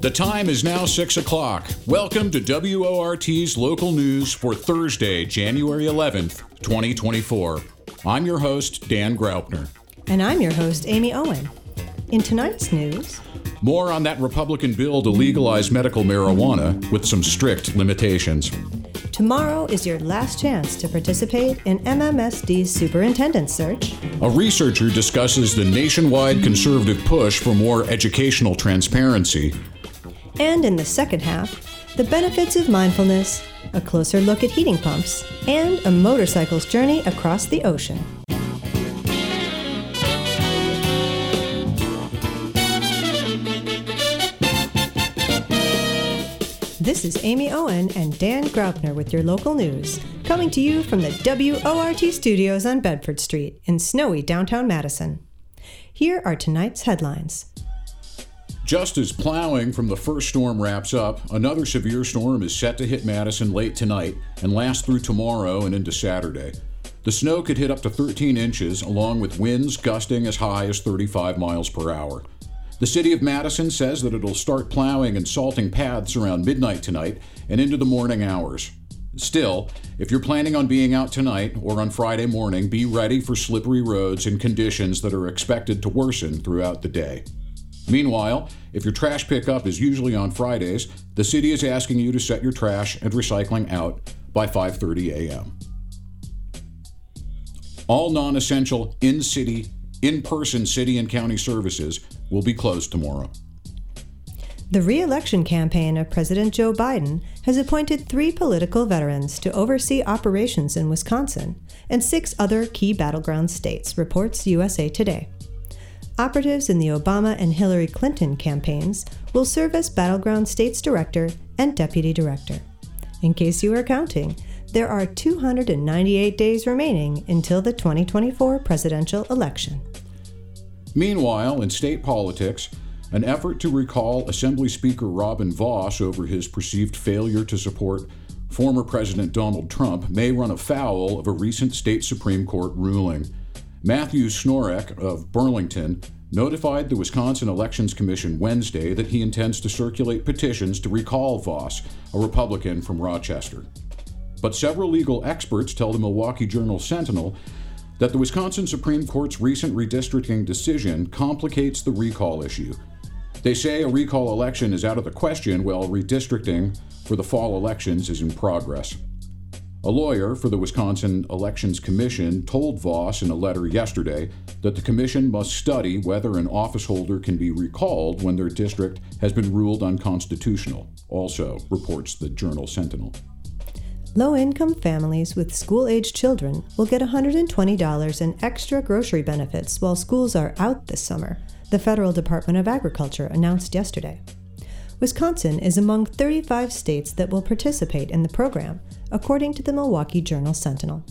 The time is now 6 o'clock. Welcome to WORT's local news for Thursday, January 11th, 2024. I'm your host, Dan Graupner. And I'm your host, Amy Owen. In tonight's news, more on that Republican bill to legalize medical marijuana with some strict limitations. Tomorrow is your last chance to participate in MMSD's superintendent search. A researcher discusses the nationwide conservative push for more educational transparency. And in the second half, the benefits of mindfulness, a closer look at heating pumps, and a motorcycle's journey across the ocean. This is Amy Owen and Dan Graupner with your local news, coming to you from the WORT studios on Bedford Street in snowy downtown Madison. Here are tonight's headlines. Just as plowing from the first storm wraps up, another severe storm is set to hit Madison late tonight and last through tomorrow and into Saturday. The snow could hit up to 13 inches, along with winds gusting as high as 35 miles per hour. The city of Madison says that it'll start plowing and salting paths around midnight tonight and into the morning hours. Still, if you're planning on being out tonight or on Friday morning, be ready for slippery roads and conditions that are expected to worsen throughout the day. Meanwhile, if your trash pickup is usually on Fridays, the city is asking you to set your trash and recycling out by 5:30 a.m. All non-essential in-city, in-person city and county services will be closed tomorrow. The re election campaign of President Joe Biden has appointed three political veterans to oversee operations in Wisconsin and six other key battleground states, reports USA Today. Operatives in the Obama and Hillary Clinton campaigns will serve as Battleground States Director and Deputy Director. In case you are counting, there are 298 days remaining until the 2024 presidential election. Meanwhile, in state politics, an effort to recall Assembly Speaker Robin Vos over his perceived failure to support former President Donald Trump may run afoul of a recent state Supreme Court ruling. Matthew Snorek of Burlington notified the Wisconsin Elections Commission Wednesday that he intends to circulate petitions to recall Vos, a Republican from Rochester. But several legal experts tell the Milwaukee Journal Sentinel that the Wisconsin Supreme Court's recent redistricting decision complicates the recall issue. They say a recall election is out of the question while redistricting for the fall elections is in progress. A lawyer for the Wisconsin Elections Commission told Vos in a letter yesterday that the commission must study whether an officeholder can be recalled when their district has been ruled unconstitutional, also reports the Journal Sentinel. Low income families with school aged children will get $120 in extra grocery benefits while schools are out this summer, the Federal Department of Agriculture announced yesterday. Wisconsin is among 35 states that will participate in the program, according to the Milwaukee Journal Sentinel.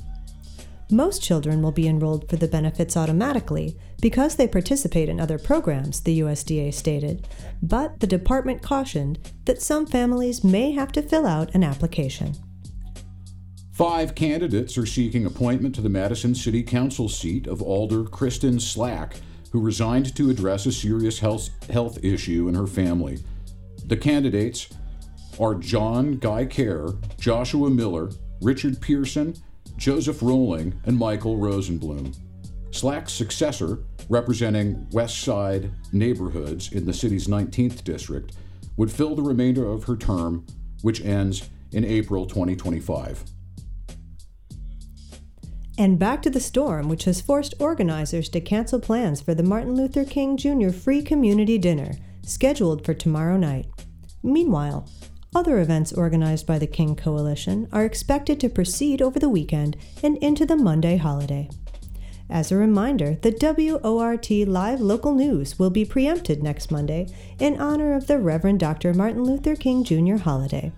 Most children will be enrolled for the benefits automatically because they participate in other programs, the USDA stated, but the department cautioned that some families may have to fill out an application. Five candidates are seeking appointment to the Madison City Council seat of Alder Kristen Slack, who resigned to address a serious health, health issue in her family. The candidates are John Guy Kerr, Joshua Miller, Richard Pearson, Joseph Rowling, and Michael Rosenblum. Slack's successor, representing West Side neighborhoods in the city's 19th district, would fill the remainder of her term, which ends in April 2025. And back to the storm, which has forced organizers to cancel plans for the Martin Luther King Jr. Free Community Dinner, scheduled for tomorrow night. Meanwhile, other events organized by the King Coalition are expected to proceed over the weekend and into the Monday holiday. As a reminder, the WORT Live Local News will be preempted next Monday in honor of the Reverend Dr. Martin Luther King Jr. holiday.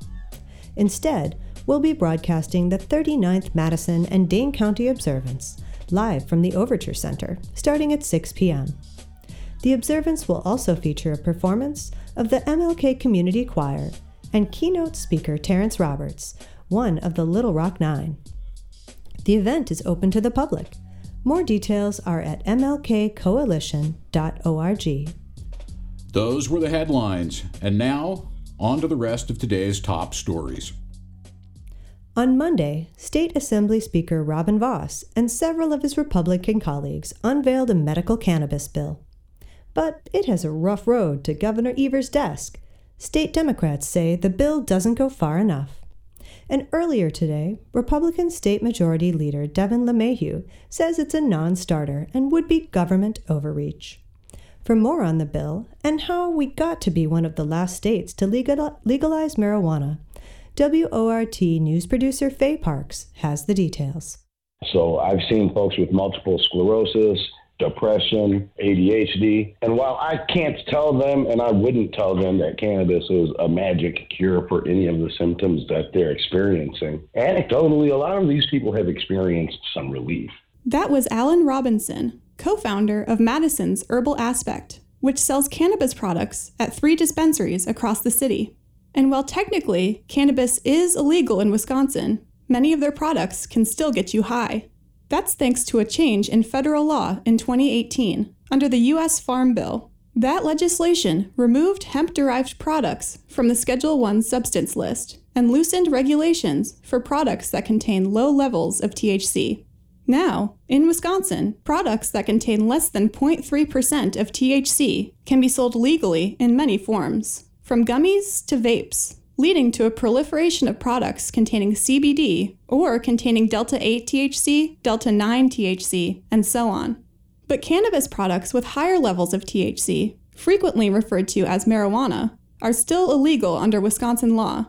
Instead, we'll be broadcasting the 39th Madison and Dane County Observance live from the Overture Center starting at 6 p.m. The observance will also feature a performance of the MLK Community Choir and keynote speaker Terrence Roberts, one of the Little Rock Nine. The event is open to the public. More details are at mlkcoalition.org. Those were the headlines. And now, on to the rest of today's top stories. On Monday, State Assembly Speaker Robin Vos and several of his Republican colleagues unveiled a medical cannabis bill. But it has a rough road to Governor Evers' desk. State Democrats say the bill doesn't go far enough. And earlier today, Republican State Majority Leader Devin LeMahieu says it's a non starter and would be government overreach. For more on the bill and how we got to be one of the last states to legalize marijuana, WORT news producer Faye Parks has the details. So I've seen folks with multiple sclerosis, depression, ADHD. And while I can't tell them, and I wouldn't tell them that cannabis is a magic cure for any of the symptoms that they're experiencing, anecdotally, a lot of these people have experienced some relief. That was Alan Robinson, co founder of Madison's Herbal Aspect, which sells cannabis products at three dispensaries across the city. And while technically cannabis is illegal in Wisconsin, many of their products can still get you high. That's thanks to a change in federal law in 2018 under the U.S. Farm Bill. That legislation removed hemp derived products from the Schedule 1 substance list and loosened regulations for products that contain low levels of THC. Now, in Wisconsin, products that contain less than 0.3% of THC can be sold legally in many forms, from gummies to vapes leading to a proliferation of products containing CBD or containing Delta 8 THC, Delta 9 THC, and so on. But cannabis products with higher levels of THC, frequently referred to as marijuana, are still illegal under Wisconsin law.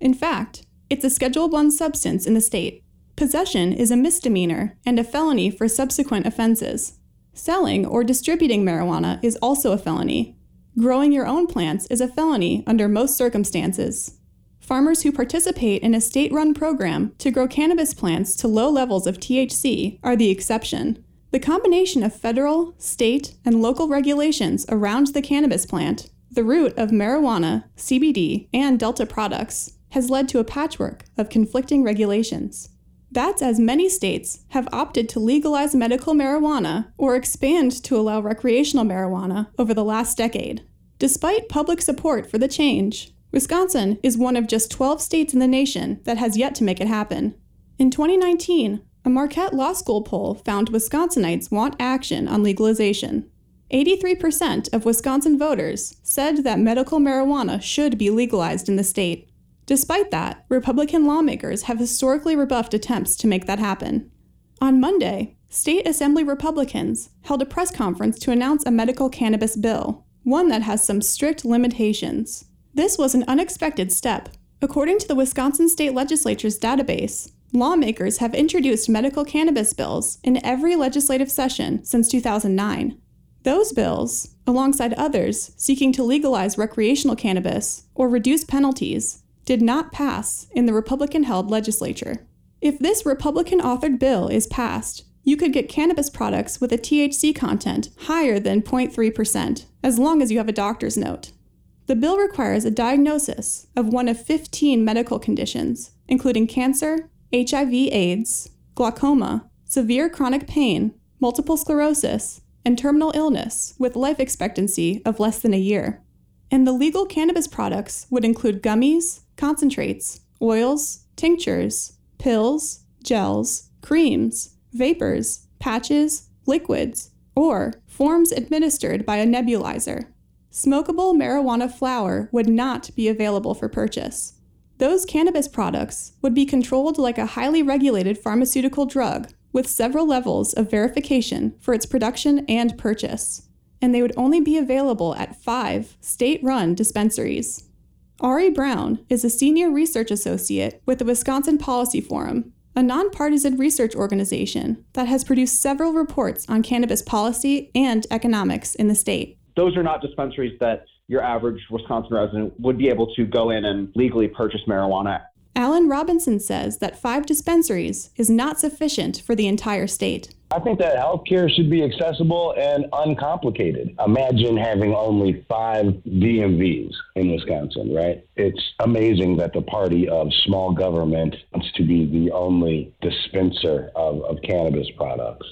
In fact, it's a Schedule 1 substance in the state. Possession is a misdemeanor and a felony for subsequent offenses. Selling or distributing marijuana is also a felony, Growing your own plants is a felony under most circumstances. Farmers who participate in a state run program to grow cannabis plants to low levels of THC are the exception. The combination of federal, state, and local regulations around the cannabis plant, the root of marijuana, CBD, and Delta products, has led to a patchwork of conflicting regulations. That's as many states have opted to legalize medical marijuana or expand to allow recreational marijuana over the last decade. Despite public support for the change, Wisconsin is one of just 12 states in the nation that has yet to make it happen. In 2019, a Marquette Law School poll found Wisconsinites want action on legalization. 83% of Wisconsin voters said that medical marijuana should be legalized in the state. Despite that, Republican lawmakers have historically rebuffed attempts to make that happen. On Monday, State Assembly Republicans held a press conference to announce a medical cannabis bill, one that has some strict limitations. This was an unexpected step. According to the Wisconsin State Legislature's database, lawmakers have introduced medical cannabis bills in every legislative session since 2009. Those bills, alongside others seeking to legalize recreational cannabis or reduce penalties, did not pass in the Republican held legislature. If this Republican authored bill is passed, you could get cannabis products with a THC content higher than 0.3%, as long as you have a doctor's note. The bill requires a diagnosis of one of 15 medical conditions, including cancer, HIV AIDS, glaucoma, severe chronic pain, multiple sclerosis, and terminal illness with life expectancy of less than a year. And the legal cannabis products would include gummies, concentrates, oils, tinctures, pills, gels, creams, vapors, patches, liquids, or forms administered by a nebulizer. Smokable marijuana flower would not be available for purchase. Those cannabis products would be controlled like a highly regulated pharmaceutical drug with several levels of verification for its production and purchase, and they would only be available at five state run dispensaries. Ari Brown is a senior research associate with the Wisconsin Policy Forum, a nonpartisan research organization that has produced several reports on cannabis policy and economics in the state. Those are not dispensaries that your average Wisconsin resident would be able to go in and legally purchase marijuana Alan Robinson says that five dispensaries is not sufficient for the entire state. I think that healthcare should be accessible and uncomplicated. Imagine having only five DMVs in Wisconsin, right? It's amazing that the party of small government wants to be the only dispenser of, of cannabis products.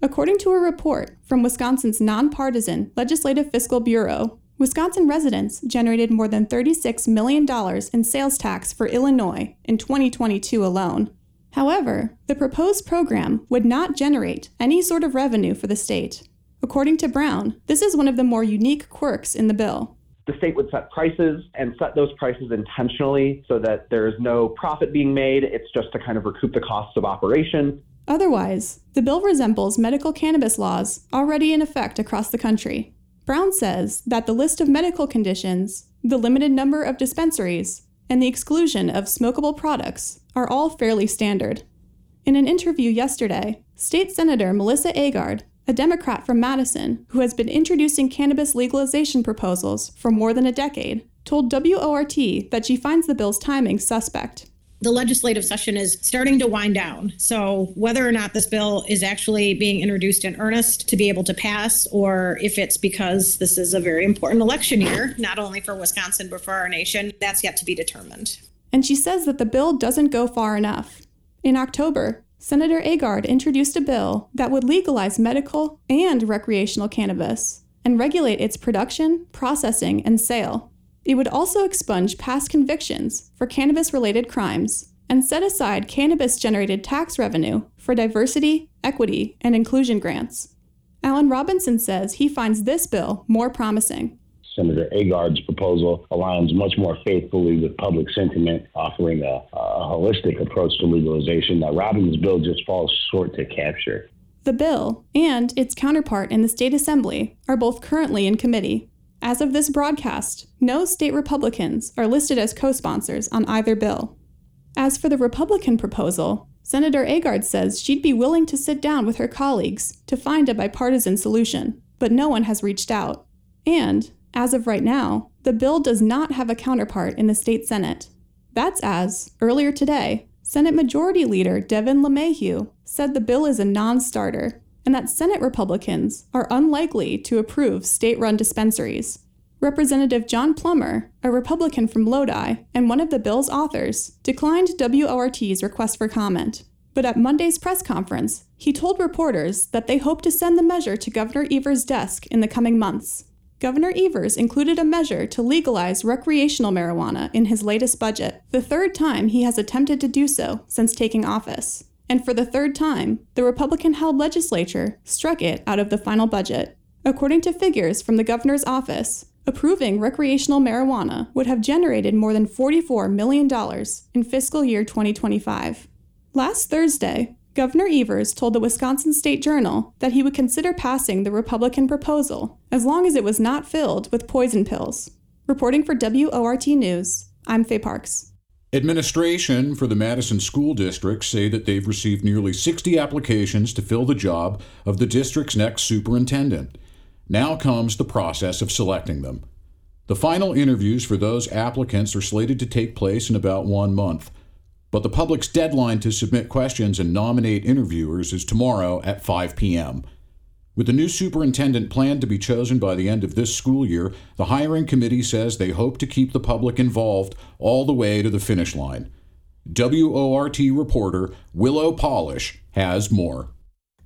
According to a report from Wisconsin's nonpartisan Legislative Fiscal Bureau, Wisconsin residents generated more than $36 million in sales tax for Illinois in 2022 alone. However, the proposed program would not generate any sort of revenue for the state. According to Brown, this is one of the more unique quirks in the bill. The state would set prices and set those prices intentionally so that there is no profit being made. It's just to kind of recoup the costs of operation. Otherwise, the bill resembles medical cannabis laws already in effect across the country. Brown says that the list of medical conditions, the limited number of dispensaries, and the exclusion of smokable products are all fairly standard. In an interview yesterday, State Senator Melissa Agard, a Democrat from Madison who has been introducing cannabis legalization proposals for more than a decade, told WORT that she finds the bill's timing suspect the legislative session is starting to wind down. So, whether or not this bill is actually being introduced in earnest to be able to pass, or if it's because this is a very important election year, not only for Wisconsin, but for our nation, that's yet to be determined. And she says that the bill doesn't go far enough. In October, Senator Agard introduced a bill that would legalize medical and recreational cannabis and regulate its production, processing, and sale. It would also expunge past convictions for cannabis related crimes and set aside cannabis generated tax revenue for diversity, equity, and inclusion grants. Alan Robinson says he finds this bill more promising. Senator Agard's proposal aligns much more faithfully with public sentiment, offering a, a holistic approach to legalization that Robinson's bill just falls short to capture. The bill and its counterpart in the state assembly are both currently in committee. As of this broadcast, no state Republicans are listed as co sponsors on either bill. As for the Republican proposal, Senator Agard says she'd be willing to sit down with her colleagues to find a bipartisan solution, but no one has reached out. And, as of right now, the bill does not have a counterpart in the state Senate. That's as, earlier today, Senate Majority Leader Devin LeMahieu said the bill is a non starter and that Senate Republicans are unlikely to approve state run dispensaries. Representative Jon Plumer, a Republican from Lodi and one of the bill's authors, declined WORT's request for comment. But at Monday's press conference, he told reporters that they hope to send the measure to Governor Evers' desk in the coming months. Governor Evers included a measure to legalize recreational marijuana in his latest budget, the third time he has attempted to do so since taking office and for the third time, the Republican held legislature struck it out of the final budget. According to figures from the governor's office, approving recreational marijuana would have generated more than $44 million in fiscal year 2025. Last Thursday, Governor Evers told the Wisconsin State Journal that he would consider passing the Republican proposal as long as it was not filled with poison pills. Reporting for WORT News, I'm Faye Parks. Administration for the Madison School District say that they've received nearly 60 applications to fill the job of the district's next superintendent. Now comes the process of selecting them. The final interviews for those applicants are slated to take place in about one month, but the public's deadline to submit questions and nominate interviewers is tomorrow at 5 p.m. With the new superintendent planned to be chosen by the end of this school year, the hiring committee says they hope to keep the public involved all the way to the finish line. WORT reporter Willow Polish has more.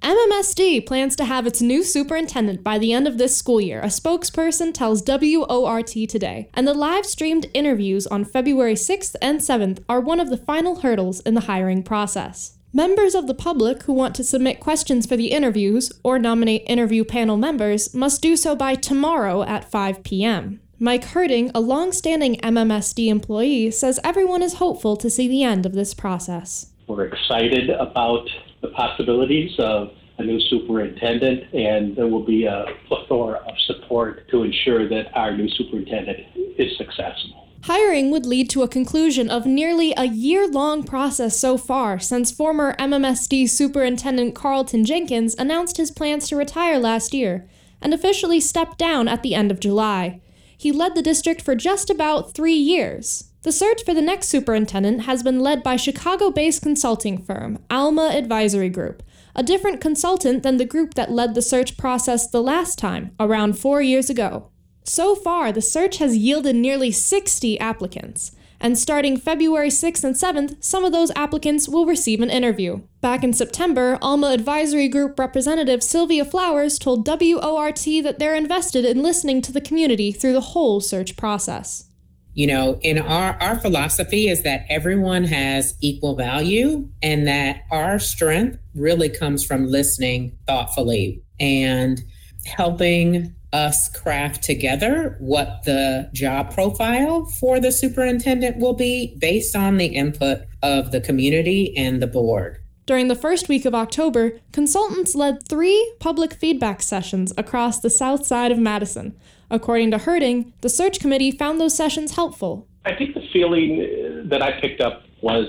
MMSD plans to have its new superintendent by the end of this school year, a spokesperson tells WORT today. And the live streamed interviews on February 6th and 7th are one of the final hurdles in the hiring process. Members of the public who want to submit questions for the interviews or nominate interview panel members must do so by tomorrow at 5 p.m. Mike Herding, a long-standing MMSD employee, says everyone is hopeful to see the end of this process. We're excited about the possibilities of a new superintendent, and there will be a plethora of support to ensure that our new superintendent is successful. Hiring would lead to a conclusion of nearly a year long process so far since former MMSD Superintendent Carlton Jenkins announced his plans to retire last year and officially stepped down at the end of July. He led the district for just about three years. The search for the next superintendent has been led by Chicago based consulting firm Alma Advisory Group, a different consultant than the group that led the search process the last time, around four years ago. So far, the search has yielded nearly 60 applicants. And starting February 6th and 7th, some of those applicants will receive an interview. Back in September, Alma Advisory Group representative Sylvia Flowers told WORT that they're invested in listening to the community through the whole search process. You know, in our, our philosophy is that everyone has equal value and that our strength really comes from listening thoughtfully and helping us craft together what the job profile for the superintendent will be based on the input of the community and the board. During the first week of October, consultants led three public feedback sessions across the south side of Madison. According to Herding, the search committee found those sessions helpful. I think the feeling uh, that I picked up was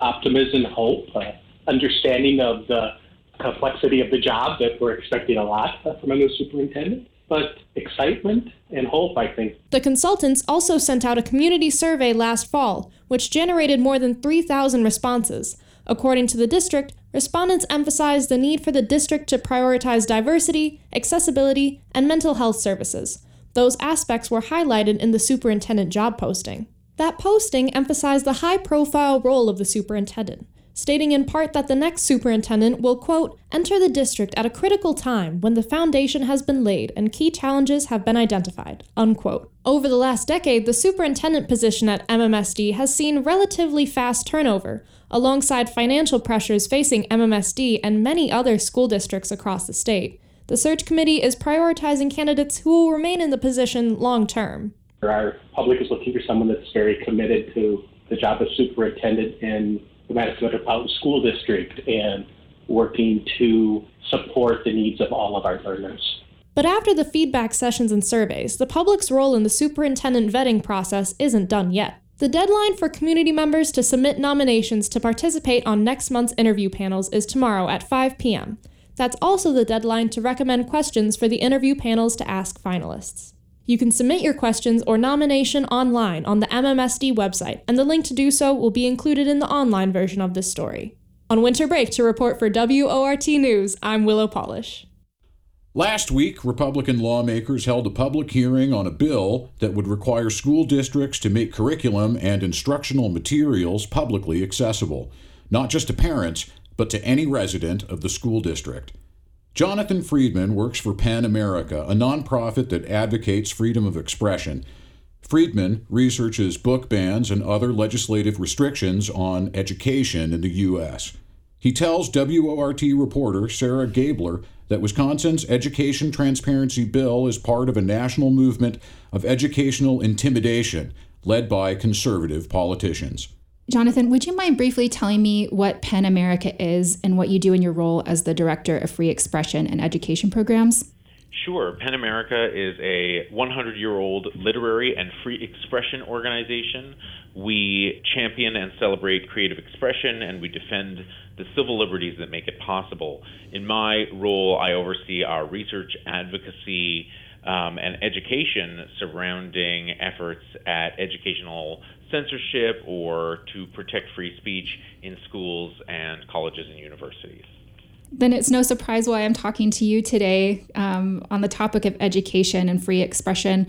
optimism, hope, uh, understanding of the complexity of the job that we're expecting a lot from a new superintendent but excitement and hope, I think. The consultants also sent out a community survey last fall, which generated more than 3,000 responses. According to the district, respondents emphasized the need for the district to prioritize diversity, accessibility, and mental health services. Those aspects were highlighted in the superintendent job posting. That posting emphasized the high profile role of the superintendent stating in part that the next superintendent will, quote, enter the district at a critical time when the foundation has been laid and key challenges have been identified, unquote. Over the last decade, the superintendent position at MMSD has seen relatively fast turnover, alongside financial pressures facing MMSD and many other school districts across the state. The search committee is prioritizing candidates who will remain in the position long term. Our public is looking for someone that's very committed to the job of superintendent and the Metropolitan School District and working to support the needs of all of our learners. But after the feedback sessions and surveys, the public's role in the superintendent vetting process isn't done yet. The deadline for community members to submit nominations to participate on next month's interview panels is tomorrow at 5 p.m. That's also the deadline to recommend questions for the interview panels to ask finalists. You can submit your questions or nomination online on the MMSD website, and the link to do so will be included in the online version of this story. On winter break to report for WORT News, I'm Willow Polish. Last week, Republican lawmakers held a public hearing on a bill that would require school districts to make curriculum and instructional materials publicly accessible, not just to parents, but to any resident of the school district. Jonathan Friedman works for PEN America, a nonprofit that advocates freedom of expression. Friedman researches book bans and other legislative restrictions on education in the U.S. He tells WORT reporter Sarah Gabler that Wisconsin's education transparency bill is part of a national movement of educational intimidation led by conservative politicians. Jonathan, would you mind briefly telling me what PEN America is and what you do in your role as the Director of Free Expression and Education Programs? Sure. PEN America is a 100 year old literary and free expression organization. We champion and celebrate creative expression and we defend the civil liberties that make it possible. In my role, I oversee our research, advocacy, um, and education surrounding efforts at educational censorship or to protect free speech in schools and colleges and universities. Then it's no surprise why I'm talking to you today um, on the topic of education and free expression.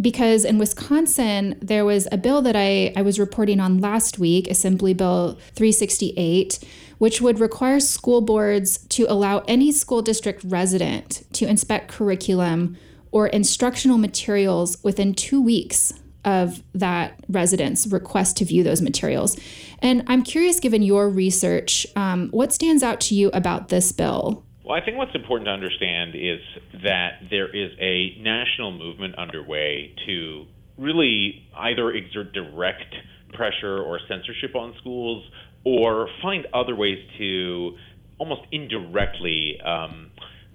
Because in Wisconsin, there was a bill that I, I was reporting on last week, Assembly Bill 368, which would require school boards to allow any school district resident to inspect curriculum or instructional materials within two weeks of that resident's request to view those materials. And I'm curious, given your research, um, what stands out to you about this bill? Well, I think what's important to understand is that there is a national movement underway to really either exert direct pressure or censorship on schools or find other ways to almost indirectly um,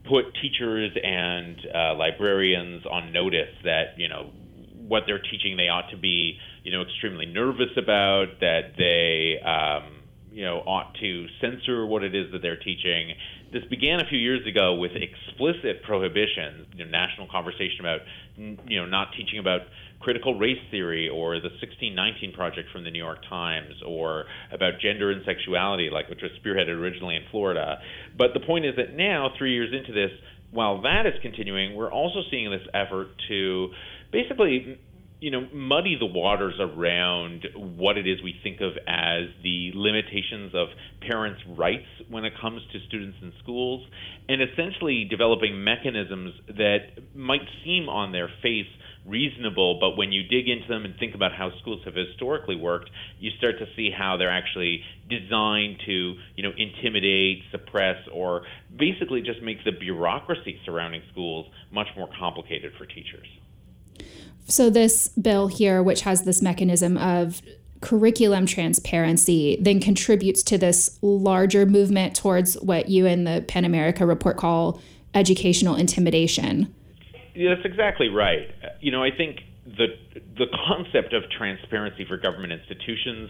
put teachers and uh, librarians on notice that, you know, what they're teaching they ought to be, you know, extremely nervous about, that they, um, you know, ought to censor what it is that they're teaching. This began a few years ago with explicit prohibitions, you know, national conversation about, you know, not teaching about critical race theory or the 1619 project from the New York Times or about gender and sexuality, like which was spearheaded originally in Florida. But the point is that now, three years into this, while that is continuing, we're also seeing this effort to basically you know, muddy the waters around what it is we think of as the limitations of parents' rights when it comes to students in schools, and essentially developing mechanisms that might seem on their face reasonable, but when you dig into them and think about how schools have historically worked, you start to see how they're actually designed to, you know, intimidate, suppress, or basically just make the bureaucracy surrounding schools much more complicated for teachers. So, this bill here, which has this mechanism of curriculum transparency, then contributes to this larger movement towards what you and the PEN America report call educational intimidation. Yeah, that's exactly right. You know, I think the the concept of transparency for government institutions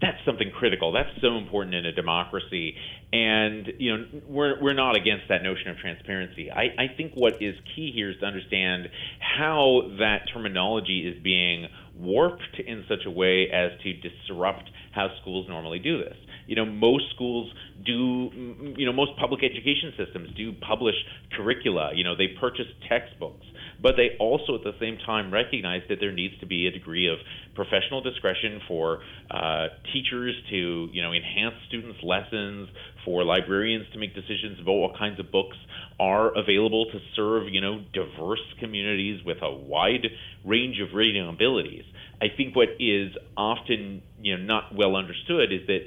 that's something critical. That's so important in a democracy, and you know we're we're not against that notion of transparency. I, I think what is key here is to understand how that terminology is being warped in such a way as to disrupt how schools normally do this. You know, most schools do, you know, most public education systems do publish curricula. You know, they purchase textbooks but they also at the same time recognize that there needs to be a degree of professional discretion for uh, teachers to you know enhance students' lessons, for librarians to make decisions about what kinds of books are available to serve you know diverse communities with a wide range of reading abilities. I think what is often you know not well understood is that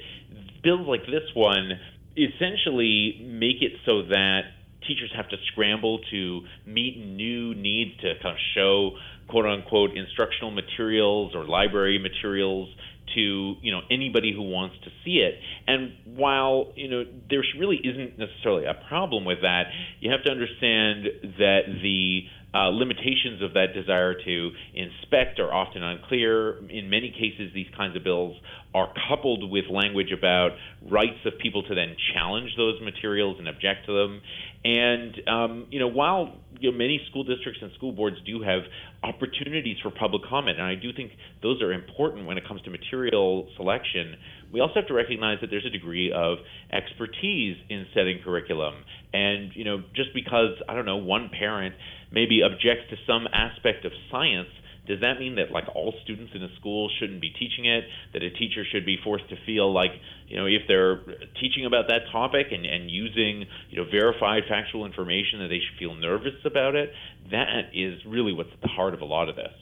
bills like this one essentially make it so that teachers have to scramble to meet new needs to kind of show quote unquote instructional materials or library materials to you know anybody who wants to see it. And while you know there really isn't necessarily a problem with that you have to understand that the uh, limitations of that desire to inspect are often unclear. In many cases, these kinds of bills are coupled with language about rights of people to then challenge those materials and object to them. And um, you know, while you know, many school districts and school boards do have opportunities for public comment, and I do think those are important when it comes to material selection, we also have to recognize that there's a degree of expertise in setting curriculum. And you know, just because I don't know one parent maybe objects to some aspect of science does that mean that like all students in a school shouldn't be teaching it? That a teacher should be forced to feel like you know if they're teaching about that topic and, and using you know verified factual information that they should feel nervous about it? That is really what's at the heart of a lot of this.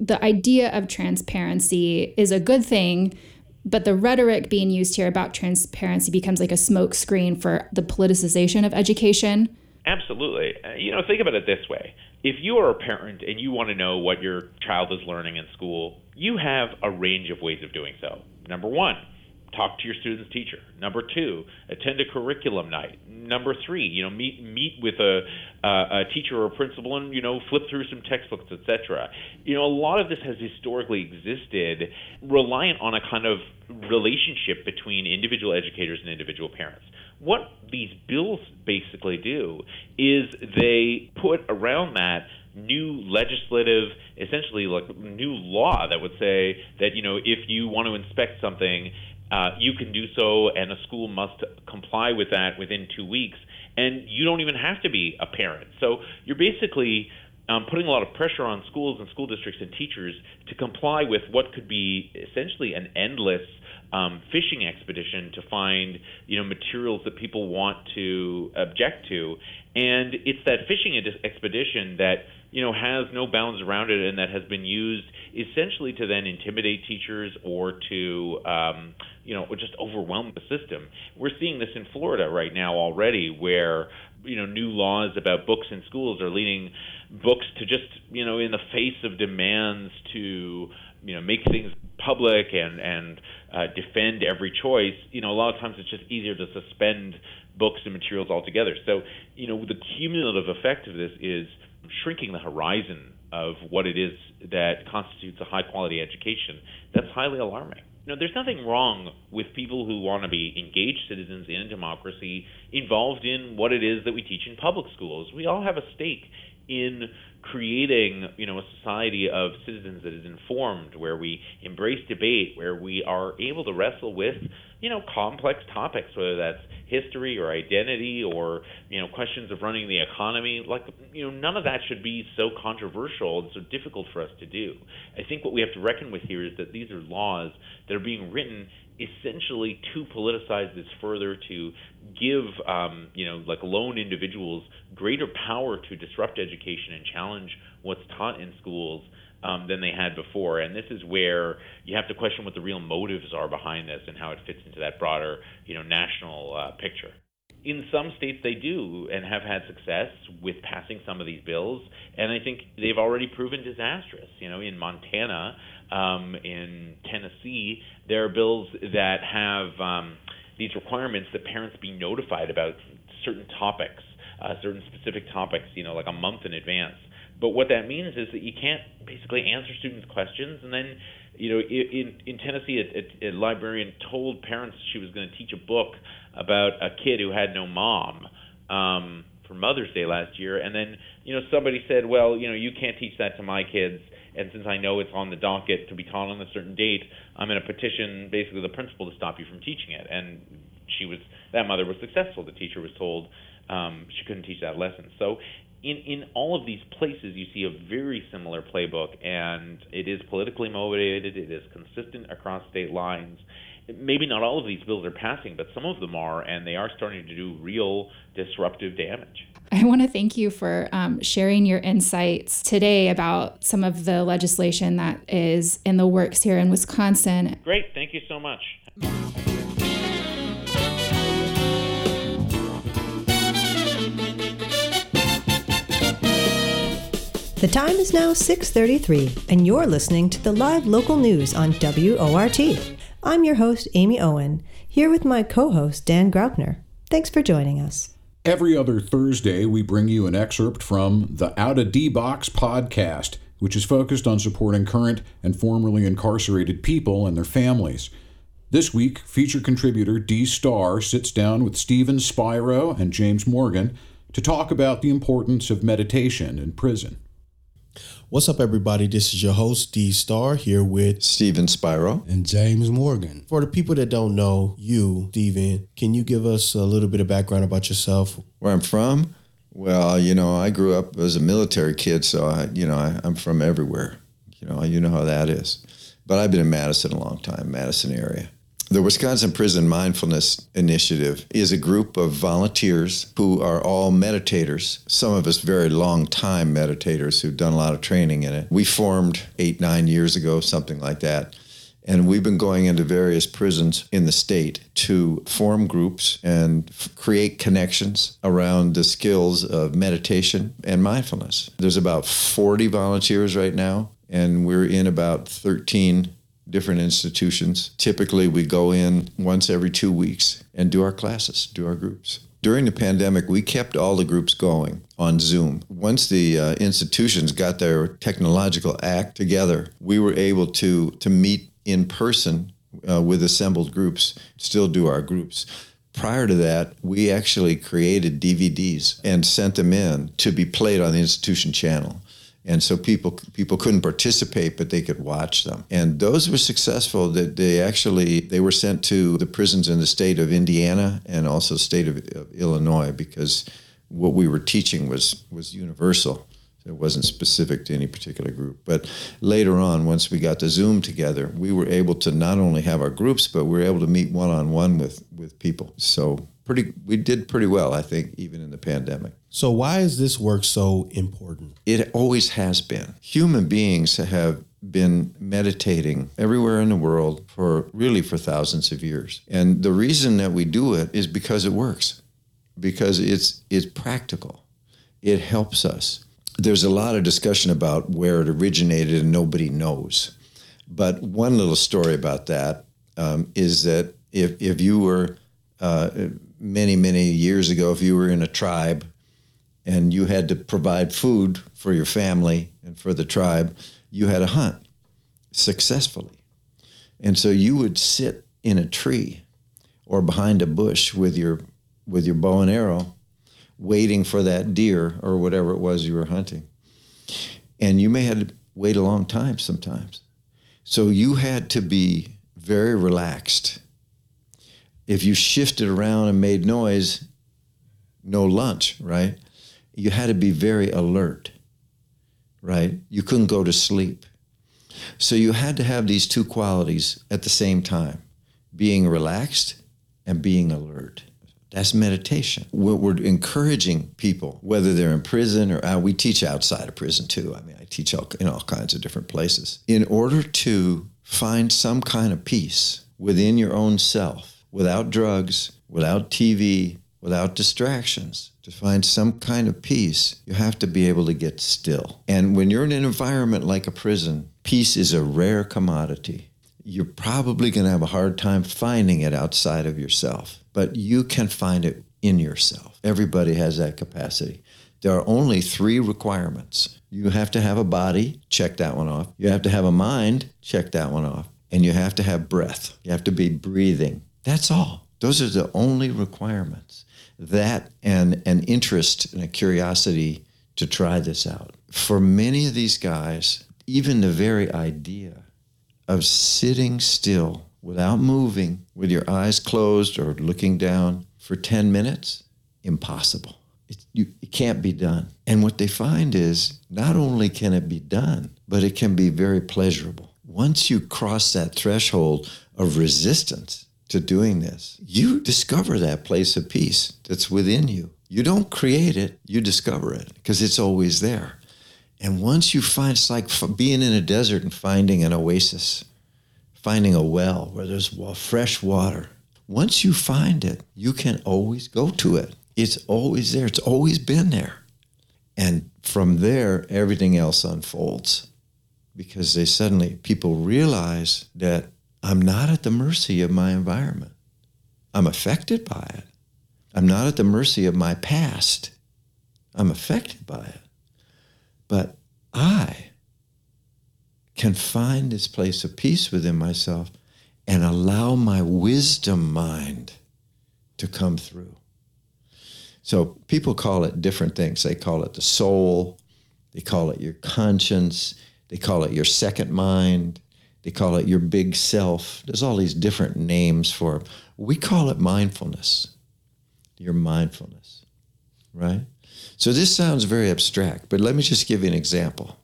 The idea of transparency is a good thing but the rhetoric being used here about transparency becomes like a smokescreen for the politicization of education Absolutely. Uh, you know, think about it this way. If you are a parent and you want to know what your child is learning in school, you have a range of ways of doing so. Number one, talk to your student's teacher. Number two, attend a curriculum night. Number three, you know, meet meet with a, uh, a teacher or a principal and you know flip through some textbooks, etc. You know, a lot of this has historically existed reliant on a kind of relationship between individual educators and individual parents what these bills basically do is they put around that new legislative, essentially like new law that would say that you know if you want to inspect something, uh, you can do so, and a school must comply with that within two weeks, and you don't even have to be a parent. So you're basically um, putting a lot of pressure on schools and school districts and teachers to comply with what could be essentially an endless um, fishing expedition to find you know materials that people want to object to, and it's that fishing expedition that you know has no bounds around it and that has been used essentially to then intimidate teachers or to um, you know just overwhelm the system. We're seeing this in Florida right now already, where you know new laws about books in schools are leading books to just you know in the face of demands to you know make things public and and uh, defend every choice, you know, a lot of times it's just easier to suspend books and materials altogether. So, you know, the cumulative effect of this is shrinking the horizon of what it is that constitutes a high quality education. That's highly alarming. You know, there's nothing wrong with people who want to be engaged citizens in a democracy involved in what it is that we teach in public schools. We all have a stake in creating, you know, a society of citizens that is informed, where we embrace debate, where we are able to wrestle with, you know, complex topics, whether that's history or identity or you know questions of running the economy like you know none of that should be so controversial and so difficult for us to do. I think what we have to reckon with here is that these are laws that are being written essentially to politicize this further to give um, you know like lone individuals greater power to disrupt education and challenge what's taught in schools um, than they had before. And this is where you have to question what the real motives are behind this and how it fits into that broader, you know, national uh, picture. In some states, they do and have had success with passing some of these bills, and I think they've already proven disastrous. You know, in Montana, um, in Tennessee, there are bills that have um, these requirements that parents be notified about certain topics, uh, certain specific topics, you know, like a month in advance. But what that means is that you can't basically answer students' questions, and then, you know, in in Tennessee, a, a, a librarian told parents she was going to teach a book about a kid who had no mom um, for Mother's Day last year, and then, you know, somebody said, well, you know, you can't teach that to my kids, and since I know it's on the docket to be taught on a certain date, I'm going to petition basically the principal to stop you from teaching it. And she was that mother was successful. The teacher was told um, she couldn't teach that lesson. So in, in all of these places, you see a very similar playbook, and it is politically motivated, it is consistent across state lines. Maybe not all of these bills are passing, but some of them are, and they are starting to do real disruptive damage. I want to thank you for um, sharing your insights today about some of the legislation that is in the works here in Wisconsin. Great. Thank you so much. The time is now 6:33 and you're listening to the live local news on WORT. I'm your host Amy Owen, here with my co-host Dan Graupner. Thanks for joining us. Every other Thursday, we bring you an excerpt from the Out of D Box podcast, which is focused on supporting current and formerly incarcerated people and their families. This week, feature contributor D Star sits down with Stephen Spiro and James Morgan to talk about the importance of meditation in prison. What's up, everybody? This is your host, D Star, here with Stephen Spiro and James Morgan. For the people that don't know you, Stephen, can you give us a little bit of background about yourself? Where I'm from? Well, you know, I grew up as a military kid, so I, you know, I, I'm from everywhere. You know, you know how that is. But I've been in Madison a long time, Madison area. The Wisconsin Prison Mindfulness Initiative is a group of volunteers who are all meditators, some of us very long time meditators who've done a lot of training in it. We formed eight, nine years ago, something like that. And we've been going into various prisons in the state to form groups and f- create connections around the skills of meditation and mindfulness. There's about 40 volunteers right now, and we're in about 13 different institutions. Typically, we go in once every two weeks and do our classes, do our groups. During the pandemic, we kept all the groups going on Zoom. Once the uh, institutions got their technological act together, we were able to, to meet in person uh, with assembled groups, still do our groups. Prior to that, we actually created DVDs and sent them in to be played on the institution channel and so people people couldn't participate but they could watch them. And those were successful that they actually they were sent to the prisons in the state of indiana and also state of, of illinois because what we were teaching was was universal. It wasn't specific to any particular group. But later on once we got the zoom together we were able to not only have our groups but we were able to meet one-on-one with with people. So pretty we did pretty well i think even in the pandemic. So why is this work so important? It always has been. Human beings have been meditating everywhere in the world for really for thousands of years. And the reason that we do it is because it works because it's it's practical. It helps us. There's a lot of discussion about where it originated and nobody knows. But one little story about that um, is that if, if you were uh, many, many years ago, if you were in a tribe and you had to provide food for your family and for the tribe, you had to hunt successfully. And so you would sit in a tree or behind a bush with your with your bow and arrow waiting for that deer or whatever it was you were hunting. And you may have to wait a long time sometimes. So you had to be very relaxed. If you shifted around and made noise, no lunch, right? You had to be very alert, right? You couldn't go to sleep. So you had to have these two qualities at the same time being relaxed and being alert. That's meditation. We're, we're, encouraging people, whether they're in prison or uh, we teach outside of prison too. I mean, I teach all, in all kinds of different places. In order to find some kind of peace within your own self, without drugs, without TV, without distractions, to find some kind of peace, you have to be able to get still. And when you're in an environment like a prison, peace is a rare commodity. You're probably going to have a hard time finding it outside of yourself, but you can find it in yourself. Everybody has that capacity. There are only three requirements. You have to have a body, check that one off. You have to have a mind, check that one off. And you have to have breath. You have to be breathing. That's all. Those are the only requirements. That and an interest and a curiosity to try this out. For many of these guys, even the very idea of sitting still without moving with your eyes closed or looking down for 10 minutes, impossible. It, you, it can't be done. And what they find is not only can it be done, but it can be very pleasurable. Once you cross that threshold of resistance to doing this, you discover that place of peace that's within you. You don't create it, you discover it because it's always there. And once you find, it's like being in a desert and finding an oasis, finding a well where there's fresh water. Once you find it, you can always go to it. It's always there. It's always been there. And from there, everything else unfolds because they suddenly, people realize that I'm not at the mercy of my environment. I'm affected by it. I'm not at the mercy of my past. I'm affected by it. But I can find this place of peace within myself and allow my wisdom mind to come through. So people call it different things. They call it the soul, they call it your conscience, they call it your second mind, they call it your big self. There's all these different names for it. We call it mindfulness. Your mindfulness, right? So this sounds very abstract, but let me just give you an example.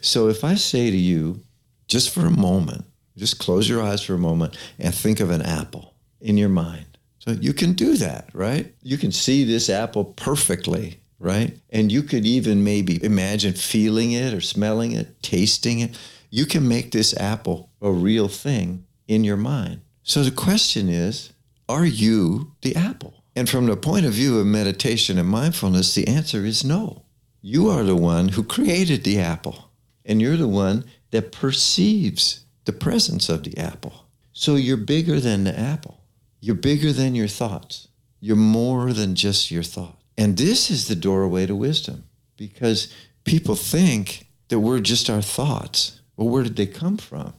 So if I say to you, just for a moment, just close your eyes for a moment and think of an apple in your mind. So you can do that, right? You can see this apple perfectly, right? And you could even maybe imagine feeling it or smelling it, tasting it. You can make this apple a real thing in your mind. So the question is, are you the apple? And from the point of view of meditation and mindfulness, the answer is no. You are the one who created the apple, and you're the one that perceives the presence of the apple. So you're bigger than the apple. You're bigger than your thoughts. You're more than just your thought. And this is the doorway to wisdom because people think that we're just our thoughts. Well, where did they come from?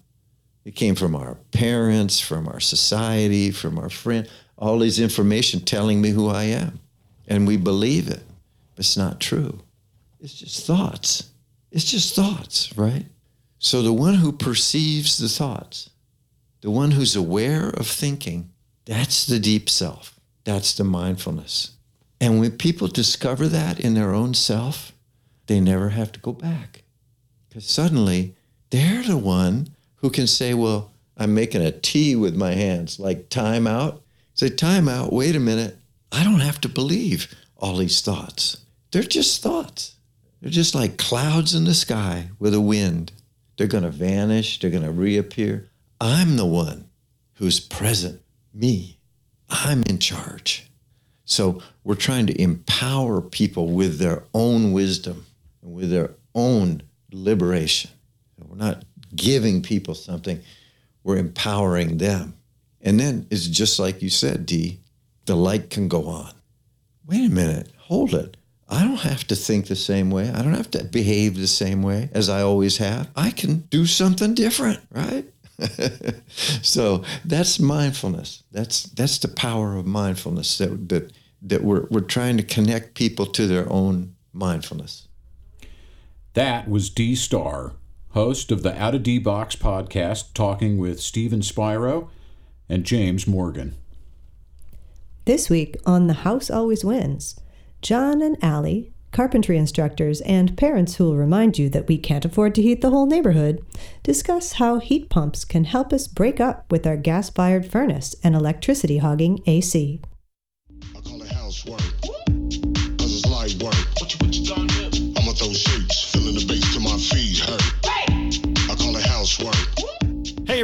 It came from our parents, from our society, from our friend all this information telling me who I am. And we believe it. It's not true. It's just thoughts. It's just thoughts, right? So the one who perceives the thoughts, the one who's aware of thinking, that's the deep self. That's the mindfulness. And when people discover that in their own self, they never have to go back. Because suddenly they're the one who can say, Well, I'm making a T with my hands, like time out. Say, time out, wait a minute. I don't have to believe all these thoughts. They're just thoughts. They're just like clouds in the sky with a wind. They're going to vanish, they're going to reappear. I'm the one who's present, me. I'm in charge. So we're trying to empower people with their own wisdom and with their own liberation. We're not giving people something, we're empowering them. And then it's just like you said, Dee, the light can go on. Wait a minute, hold it. I don't have to think the same way. I don't have to behave the same way as I always have. I can do something different, right? so that's mindfulness. That's that's the power of mindfulness that that that we're we're trying to connect people to their own mindfulness. That was Dee Starr, host of the Out of D Box podcast, talking with Stephen Spiro and James Morgan. This week on The House Always Wins, John and Allie, carpentry instructors and parents who will remind you that we can't afford to heat the whole neighborhood, discuss how heat pumps can help us break up with our gas fired furnace and electricity hogging AC.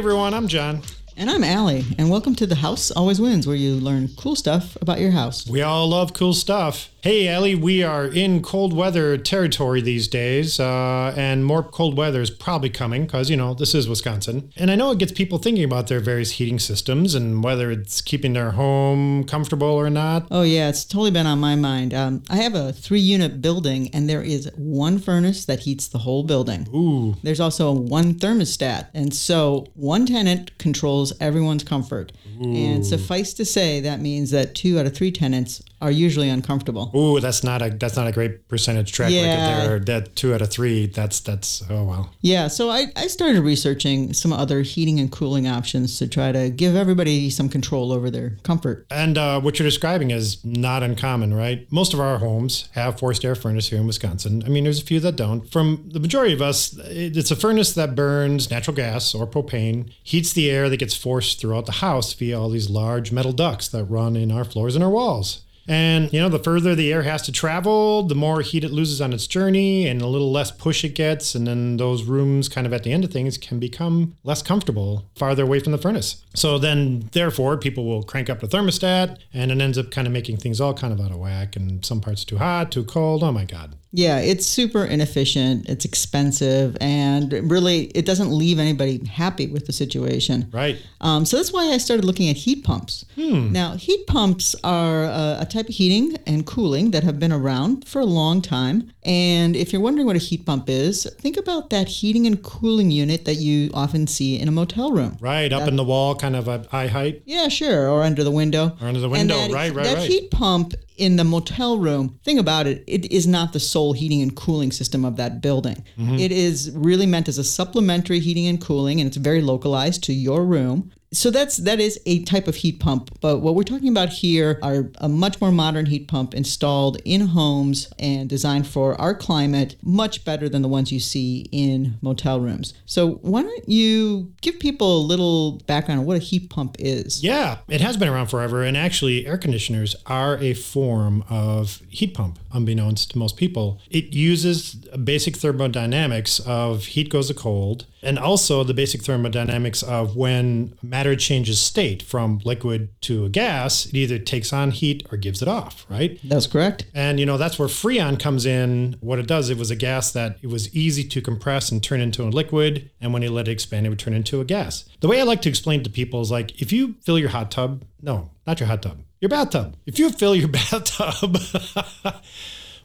Everyone, I'm John. And I'm Allie, and welcome to The House Always Wins, where you learn cool stuff about your house. We all love cool stuff. Hey, Ellie, we are in cold weather territory these days, uh, and more cold weather is probably coming because, you know, this is Wisconsin. And I know it gets people thinking about their various heating systems and whether it's keeping their home comfortable or not. Oh, yeah, it's totally been on my mind. Um, I have a three unit building, and there is one furnace that heats the whole building. Ooh. There's also one thermostat, and so one tenant controls everyone's comfort. Ooh. And suffice to say, that means that two out of three tenants are usually uncomfortable. Ooh, that's not a that's not a great percentage track Yeah. record there. That two out of three. That's that's oh wow. Yeah, so I, I started researching some other heating and cooling options to try to give everybody some control over their comfort. And uh, what you're describing is not uncommon, right? Most of our homes have forced air furnace here in Wisconsin. I mean, there's a few that don't. From the majority of us, it's a furnace that burns natural gas or propane, heats the air that gets forced throughout the house via all these large metal ducts that run in our floors and our walls. And, you know, the further the air has to travel, the more heat it loses on its journey and a little less push it gets. And then those rooms, kind of at the end of things, can become less comfortable farther away from the furnace. So then, therefore, people will crank up the thermostat and it ends up kind of making things all kind of out of whack and some parts too hot, too cold. Oh my God. Yeah, it's super inefficient, it's expensive, and really it doesn't leave anybody happy with the situation. Right. Um, so that's why I started looking at heat pumps. Hmm. Now, heat pumps are uh, a type of heating and cooling that have been around for a long time. And if you're wondering what a heat pump is, think about that heating and cooling unit that you often see in a motel room. Right. Up in the wall, kind of a high height. Yeah, sure, or under the window. Or under the window. that- right, right, that right. heat pump in the motel room, thing about it, it is not the sole heating and cooling system of that building. Mhm. It is really meant as a supplementary heating and cooling, and it's very localized to your room. So that's that is a type of heat pump. But what we're talking about here are a much more modern heat pump installed in homes and designed for our climate, much better than the ones you see in motel rooms. So why don't you give people a little background on what a heat pump is? Yeah, it has been around forever. And actually, air conditioners are a form of heat pump, unbeknownst to most people. It uses basic thermodynamics of heat goes to cold, and also the basic thermodynamics of when matter changes state from liquid to a gas, it either takes on heat or gives it off, right? That's correct. And you know, that's where Freon comes in. What it does, it was a gas that it was easy to compress and turn into a liquid. And when you let it expand, it would turn into a gas. The way I like to explain it to people is like if you fill your hot tub, no, not your hot tub, your bathtub. If you fill your bathtub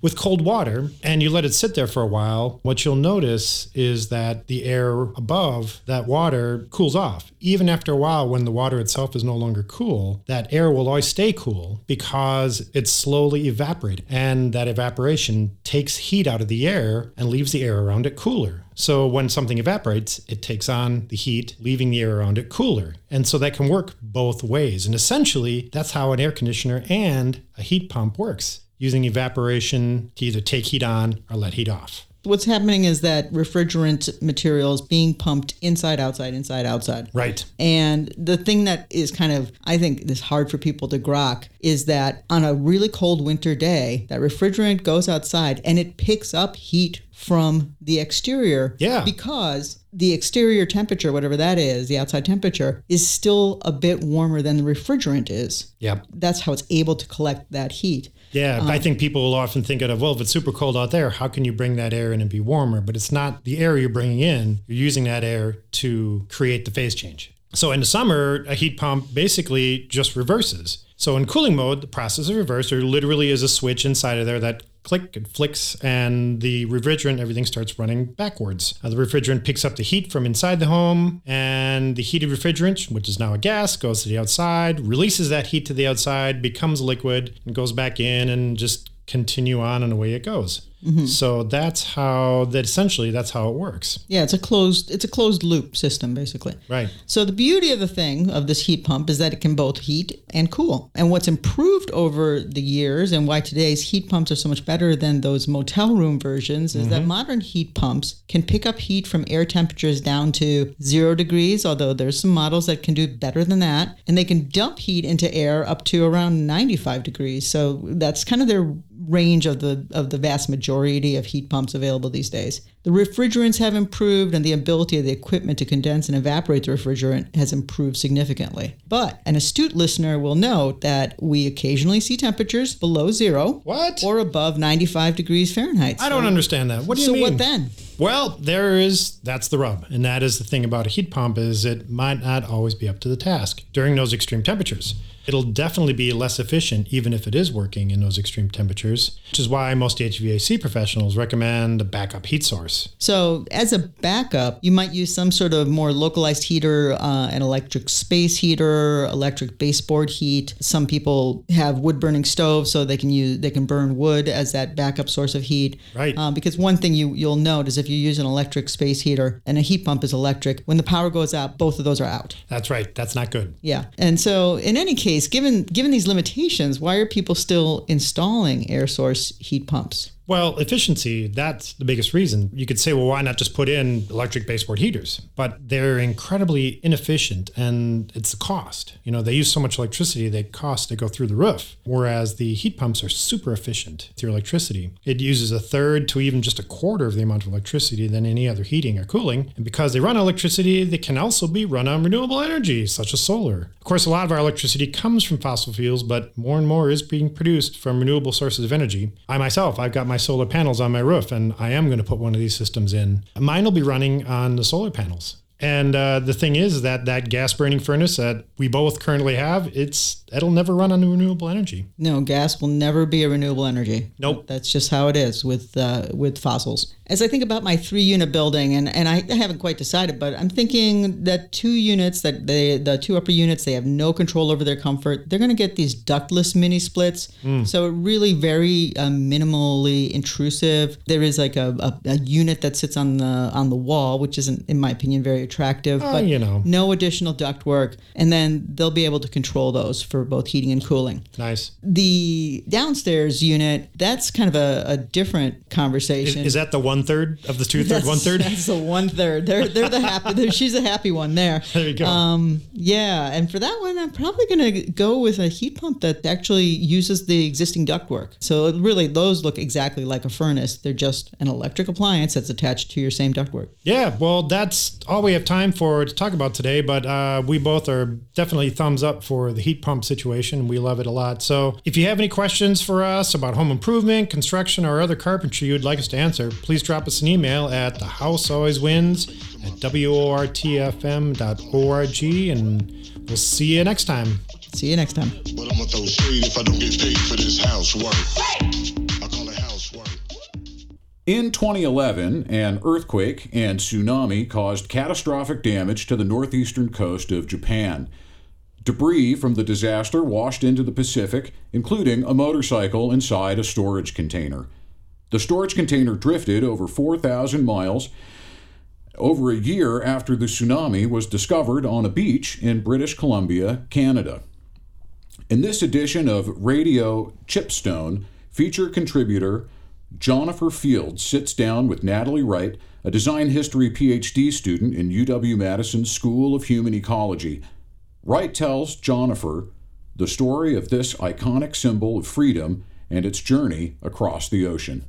with cold water and you let it sit there for a while, what you'll notice is that the air above that water cools off. Even after a while, when the water itself is no longer cool, that air will always stay cool because it's slowly evaporating. And that evaporation takes heat out of the air and leaves the air around it cooler. So when something evaporates, it takes on the heat, leaving the air around it cooler. And so that can work both ways. And essentially, that's how an air conditioner and a heat pump works using evaporation to either take heat on or let heat off. What's happening is that refrigerant material is being pumped inside, outside, inside, outside. Right. And the thing that is kind of, I think, is hard for people to grok is that on a really cold winter day, that refrigerant goes outside and it picks up heat from the exterior. Yeah. Because the exterior temperature, whatever that is, the outside temperature, is still a bit warmer than the refrigerant is. Yep. That's how it's able to collect that heat. Yeah, Um, I think people will often think of, well, if it's super cold out there, how can you bring that air in and be warmer? But it's not the air you're bringing in. You're using that air to create the phase change. So in the summer, a heat pump basically just reverses. So in cooling mode, the process is reversed. There literally is a switch inside of there that click, it flicks, and the refrigerant, everything starts running backwards. Uh, the refrigerant picks up the heat from inside the home, and the heated refrigerant, which is now a gas, goes to the outside, releases that heat to the outside, becomes liquid, and goes back in and just continue on and away it goes. Mm-hmm. So that's how that essentially that's how it works. Yeah, it's a closed it's a closed loop system basically. Right. So the beauty of the thing of this heat pump is that it can both heat and cool. And what's improved over the years and why today's heat pumps are so much better than those motel room versions is that mm-hmm. modern heat pumps can pick up heat from air temperatures down to 0 degrees, although there's some models that can do better than that, and they can dump heat into air up to around 95 degrees. So that's kind of their range of the of the vast majority of heat pumps available these days. The refrigerants have improved and the ability of the equipment to condense and evaporate the refrigerant has improved significantly. But an astute listener will note that we occasionally see temperatures below 0 what or above 95 degrees Fahrenheit. I don't So- understand that. What do you so mean? what then? Well, there is that's the rub. And that is the thing about a heat pump is it might not always be up to the task during those extreme temperatures. It'll definitely be less efficient even if it is working in those extreme temperatures, which is why most HVAC professionals recommend a backup heat source. So, as a backup, you might use some sort of more localized heater, uh, an electric space heater, electric baseboard heat. Some people have wood burning stoves, so they can use they can burn wood as that backup source of heat. Right. Um, because one thing you you'll note is if you use an electric space heater and a heat pump is electric, when the power goes out, both of those are out. That's right. That's not good. Yeah. And so in any case, given given these limitations, why are people still installing air source heat pumps? Well, efficiency, that's the biggest reason. You could say, well, why not just put in electric baseboard heaters? But they're incredibly inefficient and it's the cost. You know, they use so much electricity, they cost to go through the roof. Whereas the heat pumps are super efficient through electricity. It uses a third to even just a quarter of the amount of electricity than any other heating or cooling. And because they run on electricity, they can also be run on renewable energy, such as solar. Of course, a lot of our electricity comes from fossil fuels, but more and more is being produced from renewable sources of energy. I myself, I've got my solar panels on my roof, and I am going to put one of these systems in. Mine will be running on the solar panels. And uh, the thing is that that gas burning furnace that we both currently have, it's it'll never run on renewable energy. No, gas will never be a renewable energy. Nope. That's just how it is with uh, with fossils. As I think about my three unit building, and, and I haven't quite decided, but I'm thinking that two units, that they the two upper units, they have no control over their comfort. They're going to get these ductless mini splits, so really very uh, minimally intrusive. There is like a, a, a unit that sits on the on the wall, which isn't, in my opinion, very attractive. Oh, but you know. no additional ductwork, and then they'll be able to control those for both heating and cooling. Nice. The downstairs unit, that's kind of a, a different Is, conversation. is that the one third of the two third one third? That's the one third. They're they're the happy. They're, she's a happy one there. There you go. Um, yeah, and for that one, I'm probably going to go with a heat pump that actually uses the existing ductwork. So really, those look exactly like a furnace. They're just an electric appliance that's attached to your same ductwork. Yeah, well, that's all we have time for to talk about today. But uh, we both are definitely thumbs up for the heat pump situation. We love it a lot. So if you have any questions for us about home improvement, construction, or other carpentry you'd like us to answer, please drop us an email at the house always wins at wortfm.org, and we'll see you next time. See you next time. But I'ma throw shade if I don't get paid for this housework. I call it housework. In 2011, an earthquake and tsunami caused catastrophic damage to the northeastern coast of Japan. Debris from the disaster washed into the Pacific, including a motorcycle inside a storage container. The storage container drifted over 4,000 miles over a year after the tsunami was discovered on a beach in British Columbia, Canada. In this edition of Radio Chipstone, feature contributor Jennifer Fields sits down with Natalie Wright, a design history PhD student in UW Madison's School of Human Ecology. Wright tells Jennifer the story of this iconic symbol of freedom and its journey across the ocean.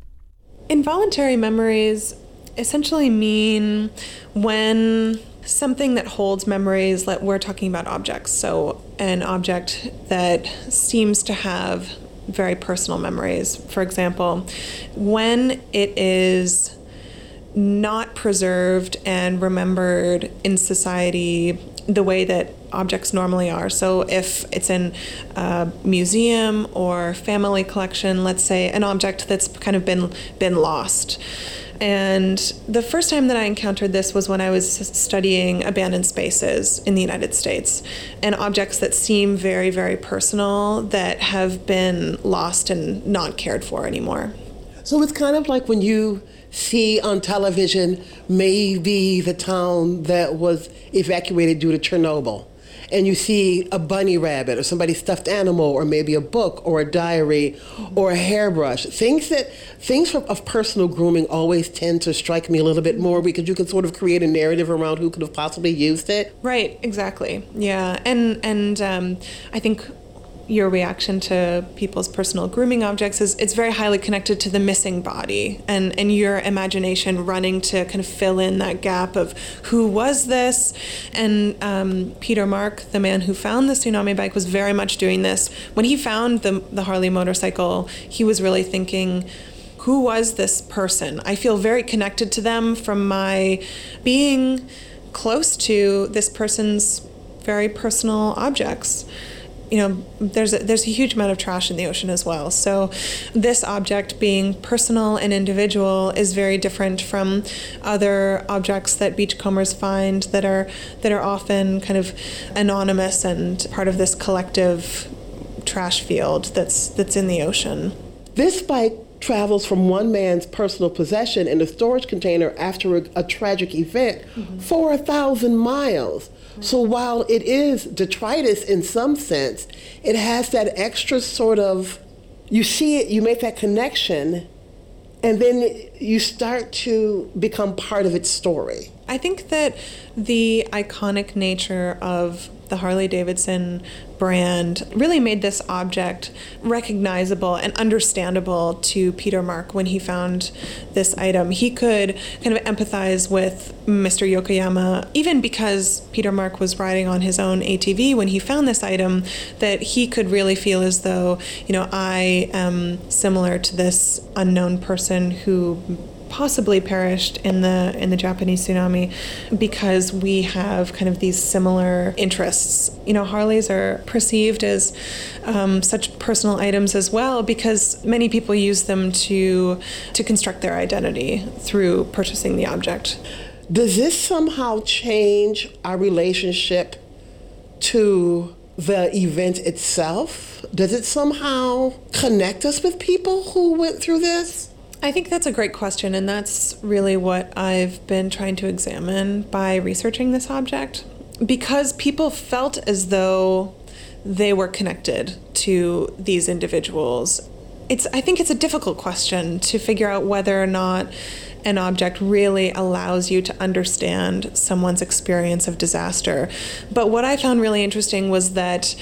Involuntary memories essentially mean when something that holds memories, like we're talking about objects, so an object that seems to have very personal memories. For example, when it is not preserved and remembered in society the way that objects normally are. So, if it's in a museum or family collection, let's say an object that's kind of been been lost. And the first time that I encountered this was when I was studying abandoned spaces in the United States and objects that seem very, very personal that have been lost and not cared for anymore. So it's kind of like when you see on television maybe the town that was evacuated due to Chernobyl. And you see a bunny rabbit or somebody's stuffed animal or maybe a book or a diary or a hairbrush. Things that things from, of personal grooming always tend to strike me a little bit more because you can sort of create a narrative around who could have possibly used it. Right, exactly. Yeah. And and um, I think your reaction to people's personal grooming objects is it's very highly connected to the missing body and and your imagination running to kind of fill in that gap of who was this? And um, Peter Mark the man who found the tsunami bike was very much doing this. When he found the the Harley motorcycle he was really thinking who was this person? I feel very connected to them from my being close to this person's very personal objects you know there's a, there's a huge amount of trash in the ocean as well. So this object being personal and individual is very different from other objects that beachcombers find that are that are often kind of anonymous and part of this collective trash field that's that's in the ocean. This bike travels from one man's personal possession in a storage container after a, a tragic event mm-hmm. for a thousand miles. So while it is detritus in some sense, it has that extra sort of, you see it, you make that connection, and then you start to become part of its story. I think that the iconic nature of the Harley Davidson brand really made this object recognizable and understandable to Peter Mark when he found this item. He could kind of empathize with Mr. Yokoyama, even because Peter Mark was riding on his own ATV when he found this item, that he could really feel as though, you know, I am similar to this unknown person who possibly perished in the in the Japanese tsunami because we have kind of these similar interests. You know, Harleys are perceived as um, such personal items as well because many people use them to to construct their identity through purchasing the object. Does this somehow change our relationship to the event itself? Does it somehow connect us with people who went through this? I think that's a great question, and that's really what I've been trying to examine by researching this object. Because people felt as though they were connected to these individuals. It's I think it's a difficult question to figure out whether or not an object really allows you to understand someone's experience of disaster. But what I found really interesting was that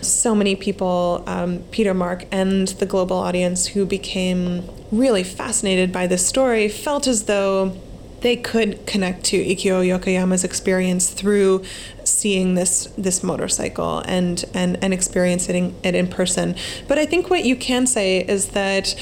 so many people, um, Peter Mark and the global audience who became really fascinated by this story, felt as though they could connect to Ikuo Yokoyama's experience through seeing this this motorcycle and and and experiencing it in person. But I think what you can say is that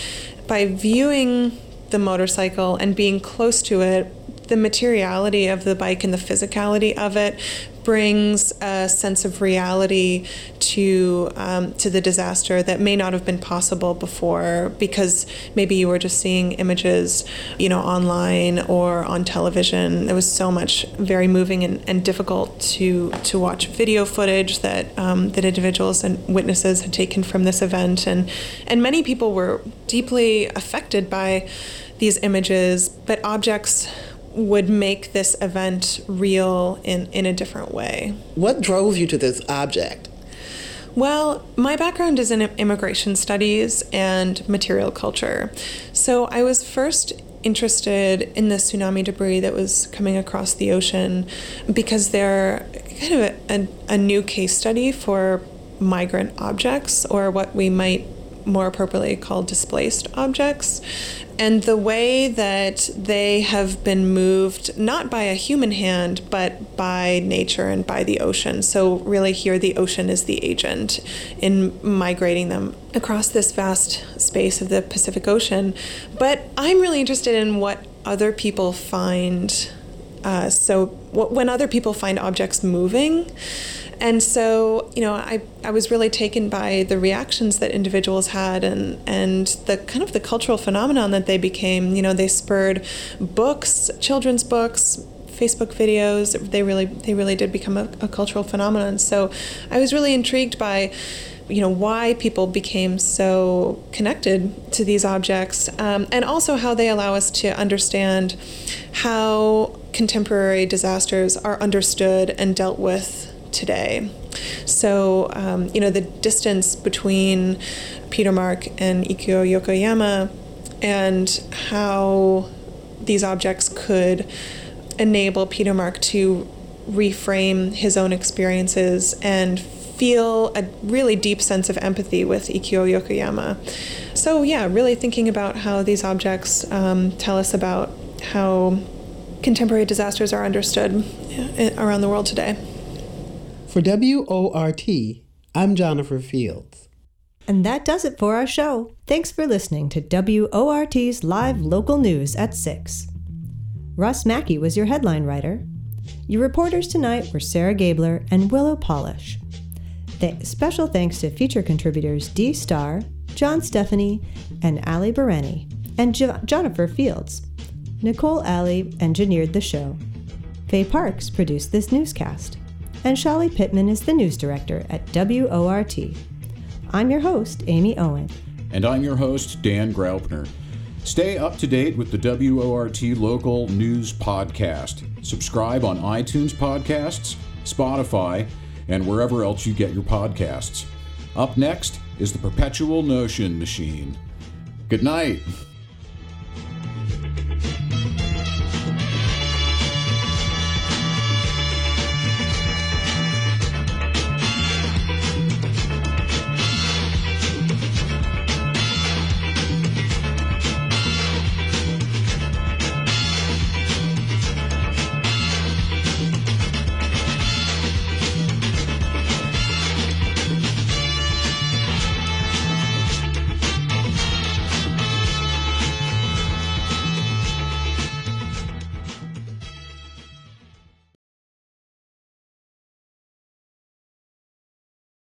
by viewing the motorcycle and being close to it, the materiality of the bike and the physicality of it brings a sense of reality to um, to the disaster that may not have been possible before because maybe you were just seeing images, you know, online or on television. There was so much very moving and, and difficult to to watch video footage that um, that individuals and witnesses had taken from this event, and and many people were deeply affected by these images, but objects would make this event real in, in a different way. What drove you to this object? Well, my background is in immigration studies and material culture. So I was first interested in the tsunami debris that was coming across the ocean because they're kind of a, a, a new case study for migrant objects or what we might more appropriately called displaced objects. And the way that they have been moved, not by a human hand, but by nature and by the ocean. So, really, here the ocean is the agent in migrating them across this vast space of the Pacific Ocean. But I'm really interested in what other people find. Uh, so, when other people find objects moving, and so you know I, I was really taken by the reactions that individuals had and and the kind of the cultural phenomenon that they became. You know they spurred books children's books facebook videos. They really they really did become a, a cultural phenomenon. So i was really intrigued by you know why people became so connected to these objects, um, and also how they allow us to understand how contemporary disasters are understood and dealt with today. So, um, you know, the distance between Peter Mark and Ikuo Yokoyama and how these objects could enable Peter Mark to reframe his own experiences and feel a really deep sense of empathy with Ikuo Yokoyama. So, yeah, really thinking about how these objects um, tell us about how contemporary disasters are understood around the world today. For WORT, I'm Jennifer Fields. And that does it for our show. Thanks for listening to WORT's live local news at 6. Russ Mackey was your headline writer. Your reporters tonight were Sarah Gabler and Willow Polish. Th- special thanks to feature contributors Dee Starr, John Stephanie, and Ali Bereni, and jo- Jennifer Fields. Nicole Alley engineered the show. Faye Parks produced this newscast. And Shali Pittman is the news director at WORT. I'm your host, Amy Owen. And I'm your host, Dan Graupner. Stay up to date with the WORT Local News Podcast. Subscribe on iTunes Podcasts, Spotify, and wherever else you get your podcasts. Up next is the Perpetual Notion Machine. Good night.